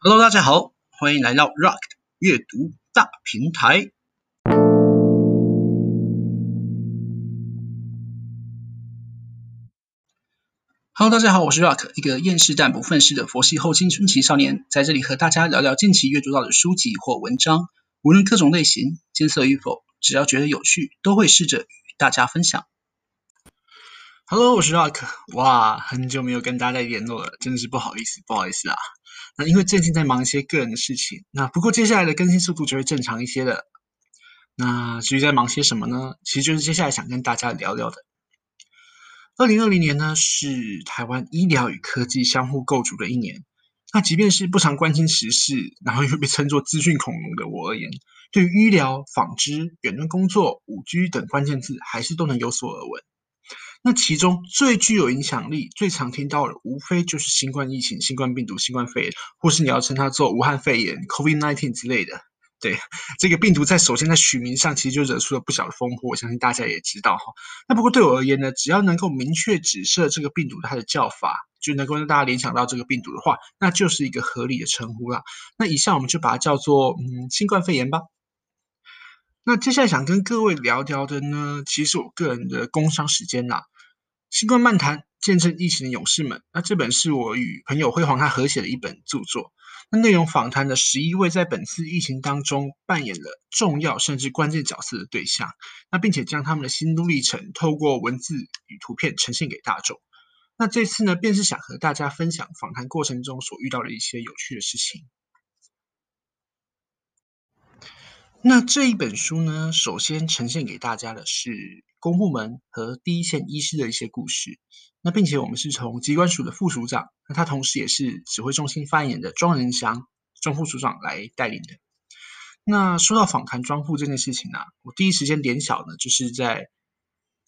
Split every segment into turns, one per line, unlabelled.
Hello，大家好，欢迎来到 Rock 的阅读大平台。Hello，大家好，我是 Rock，一个厌世但不愤世的佛系后青春期少年，在这里和大家聊聊近期阅读到的书籍或文章，无论各种类型、艰涩与否，只要觉得有趣，都会试着与大家分享。Hello，我是 Rock。哇，很久没有跟大家联络了，真的是不好意思，不好意思啊。那因为最近在忙一些个人的事情，那不过接下来的更新速度就会正常一些了。那至于在忙些什么呢？其实就是接下来想跟大家聊聊的。二零二零年呢，是台湾医疗与科技相互构筑的一年。那即便是不常关心时事，然后又被称作资讯恐龙的我而言，对于医疗、纺织、远端工作、五 G 等关键字，还是都能有所耳闻。那其中最具有影响力、最常听到的，无非就是新冠疫情、新冠病毒、新冠肺炎，或是你要称它做武汉肺炎 （COVID-19） 之类的。对，这个病毒在首先在取名上，其实就惹出了不小的风波，我相信大家也知道哈。那不过对我而言呢，只要能够明确指涉这个病毒它的叫法，就能够让大家联想到这个病毒的话，那就是一个合理的称呼啦。那以下我们就把它叫做嗯新冠肺炎吧。那接下来想跟各位聊聊的呢，其实我个人的工商时间啦。新冠漫谈，见证疫情的勇士们。那这本是我与朋友辉煌他合写的一本著作。那内容访谈了十一位在本次疫情当中扮演了重要甚至关键角色的对象。那并且将他们的心路历程透过文字与图片呈现给大众。那这次呢，便是想和大家分享访谈过程中所遇到的一些有趣的事情。那这一本书呢，首先呈现给大家的是公部门和第一线医师的一些故事。那并且我们是从机关署的副署长，那他同时也是指挥中心发言的庄仁祥庄副署长来带领的。那说到访谈庄副这件事情呢、啊，我第一时间联想呢，就是在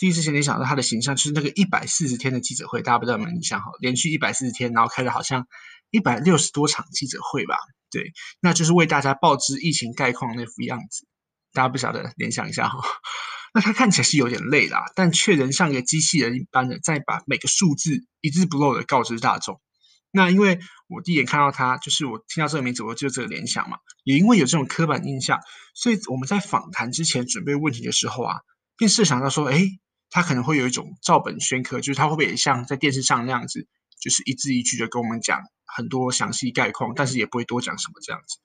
第一时间联想到他的形象，就是那个一百四十天的记者会，大家不知道有没有印象哈？连续一百四十天，然后开了好像一百六十多场记者会吧。对，那就是为大家报知疫情概况那副样子，大家不晓得联想一下哈。那他看起来是有点累啦，但却仍像一个机器人一般的在把每个数字一字不漏的告知大众。那因为我第一眼看到他，就是我听到这个名字，我就这个联想嘛。也因为有这种刻板印象，所以我们在访谈之前准备问题的时候啊，便设想到说，哎，他可能会有一种照本宣科，就是他会不会也像在电视上那样子，就是一字一句的跟我们讲。很多详细概况，但是也不会多讲什么这样子。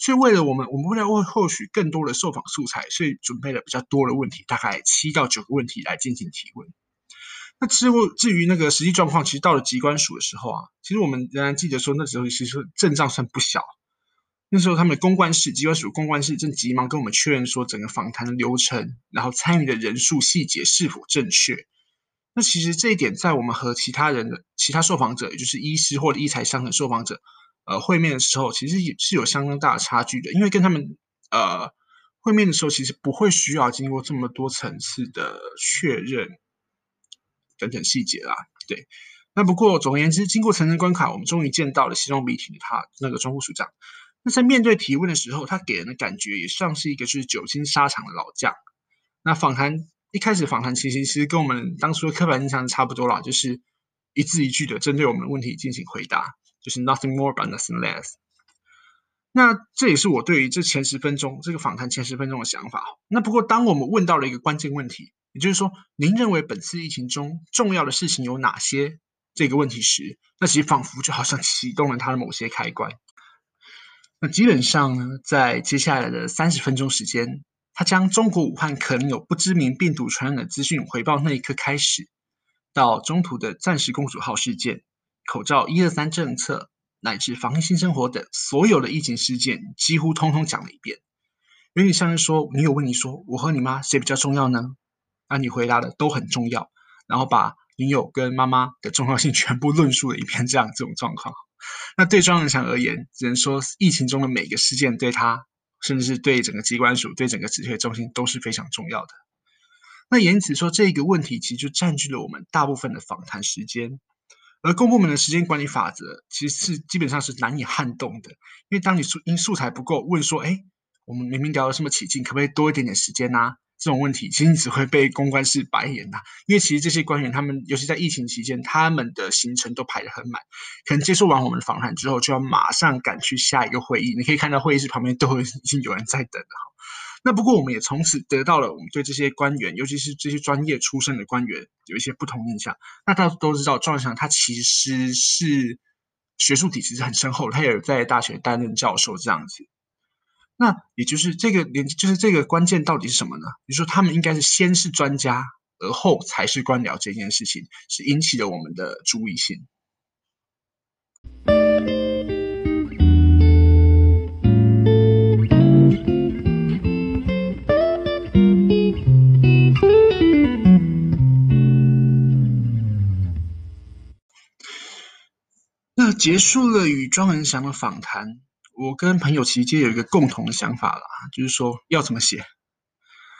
所以为了我们，我们为了为获取更多的受访素材，所以准备了比较多的问题，大概七到九个问题来进行提问。那至于至于那个实际状况，其实到了疾管署的时候啊，其实我们仍然记得说，那时候其实阵仗算不小。那时候他们的公关室，机关署公关室正急忙跟我们确认说整个访谈的流程，然后参与的人数细节是否正确。那其实这一点，在我们和其他人的其他受访者，也就是医师或者医材商的受访者，呃，会面的时候，其实也是有相当大的差距的。因为跟他们呃会面的时候，其实不会需要经过这么多层次的确认等等细节啦。对，那不过总而言之，经过层层关卡，我们终于见到了西装笔挺的他那个庄副署长。那在面对提问的时候，他给人的感觉也像是一个就是久经沙场的老将。那访谈。一开始访谈其实其实跟我们当初的刻板印象差不多啦，就是一字一句的针对我们的问题进行回答，就是 nothing more but nothing less。那这也是我对于这前十分钟这个访谈前十分钟的想法。那不过当我们问到了一个关键问题，也就是说，您认为本次疫情中重要的事情有哪些？这个问题时，那其实仿佛就好像启动了他的某些开关。那基本上呢，在接下来的三十分钟时间。他将中国武汉可能有不知名病毒传染的资讯回报那一刻开始，到中途的钻石公主号事件、口罩一二三政策，乃至防疫新生活等所有的疫情事件，几乎通通讲了一遍。有点像是说，女友问你说：“我和你妈谁比较重要呢？”那你回答的都很重要，然后把女友跟妈妈的重要性全部论述了一遍，这样这种状况。那对庄人祥而言，只能说疫情中的每个事件对他。甚至是对整个机关署、对整个指挥中心都是非常重要的。那因此说，这个问题其实就占据了我们大部分的访谈时间。而公部门的时间管理法则其实是基本上是难以撼动的，因为当你素因素材不够，问说：“哎，我们明明聊得这么起劲，可不可以多一点点时间呢、啊？”这种问题，其实你只会被公关室白眼呐。因为其实这些官员，他们尤其在疫情期间，他们的行程都排得很满，可能接受完我们的访谈之后，就要马上赶去下一个会议。你可以看到会议室旁边都已经有人在等了。那不过我们也从此得到了我们对这些官员，尤其是这些专业出身的官员，有一些不同印象。那大家都知道，庄人祥他其实是学术底子是很深厚，他也在大学担任教授这样子。那也就是这个连，就是这个关键到底是什么呢？你说，他们应该是先是专家，而后才是官僚这件事情，是引起了我们的注意性。结束了与庄人祥的访谈，我跟朋友其实有一个共同的想法啦，就是说要怎么写。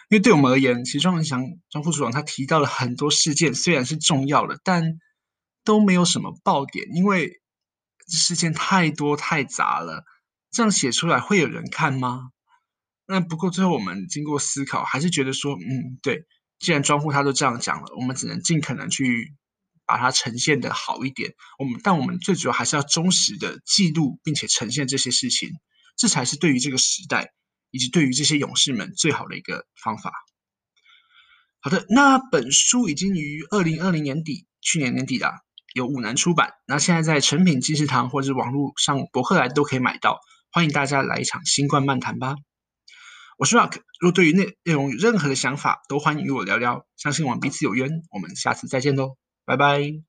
因为对我们而言，其实庄文祥庄副署长他提到了很多事件，虽然是重要的，但都没有什么爆点，因为事件太多太杂了，这样写出来会有人看吗？那不过最后我们经过思考，还是觉得说，嗯，对，既然庄副他都这样讲了，我们只能尽可能去。把它呈现的好一点，我们但我们最主要还是要忠实的记录并且呈现这些事情，这才是对于这个时代以及对于这些勇士们最好的一个方法。好的，那本书已经于二零二零年底，去年年底啦，由五南出版，那现在在诚品金石堂或者网络上博客来都可以买到，欢迎大家来一场新冠漫谈吧。我是 Rock，若对于内内容有任何的想法，都欢迎与我聊聊，相信我们彼此有缘，我们下次再见喽。拜拜。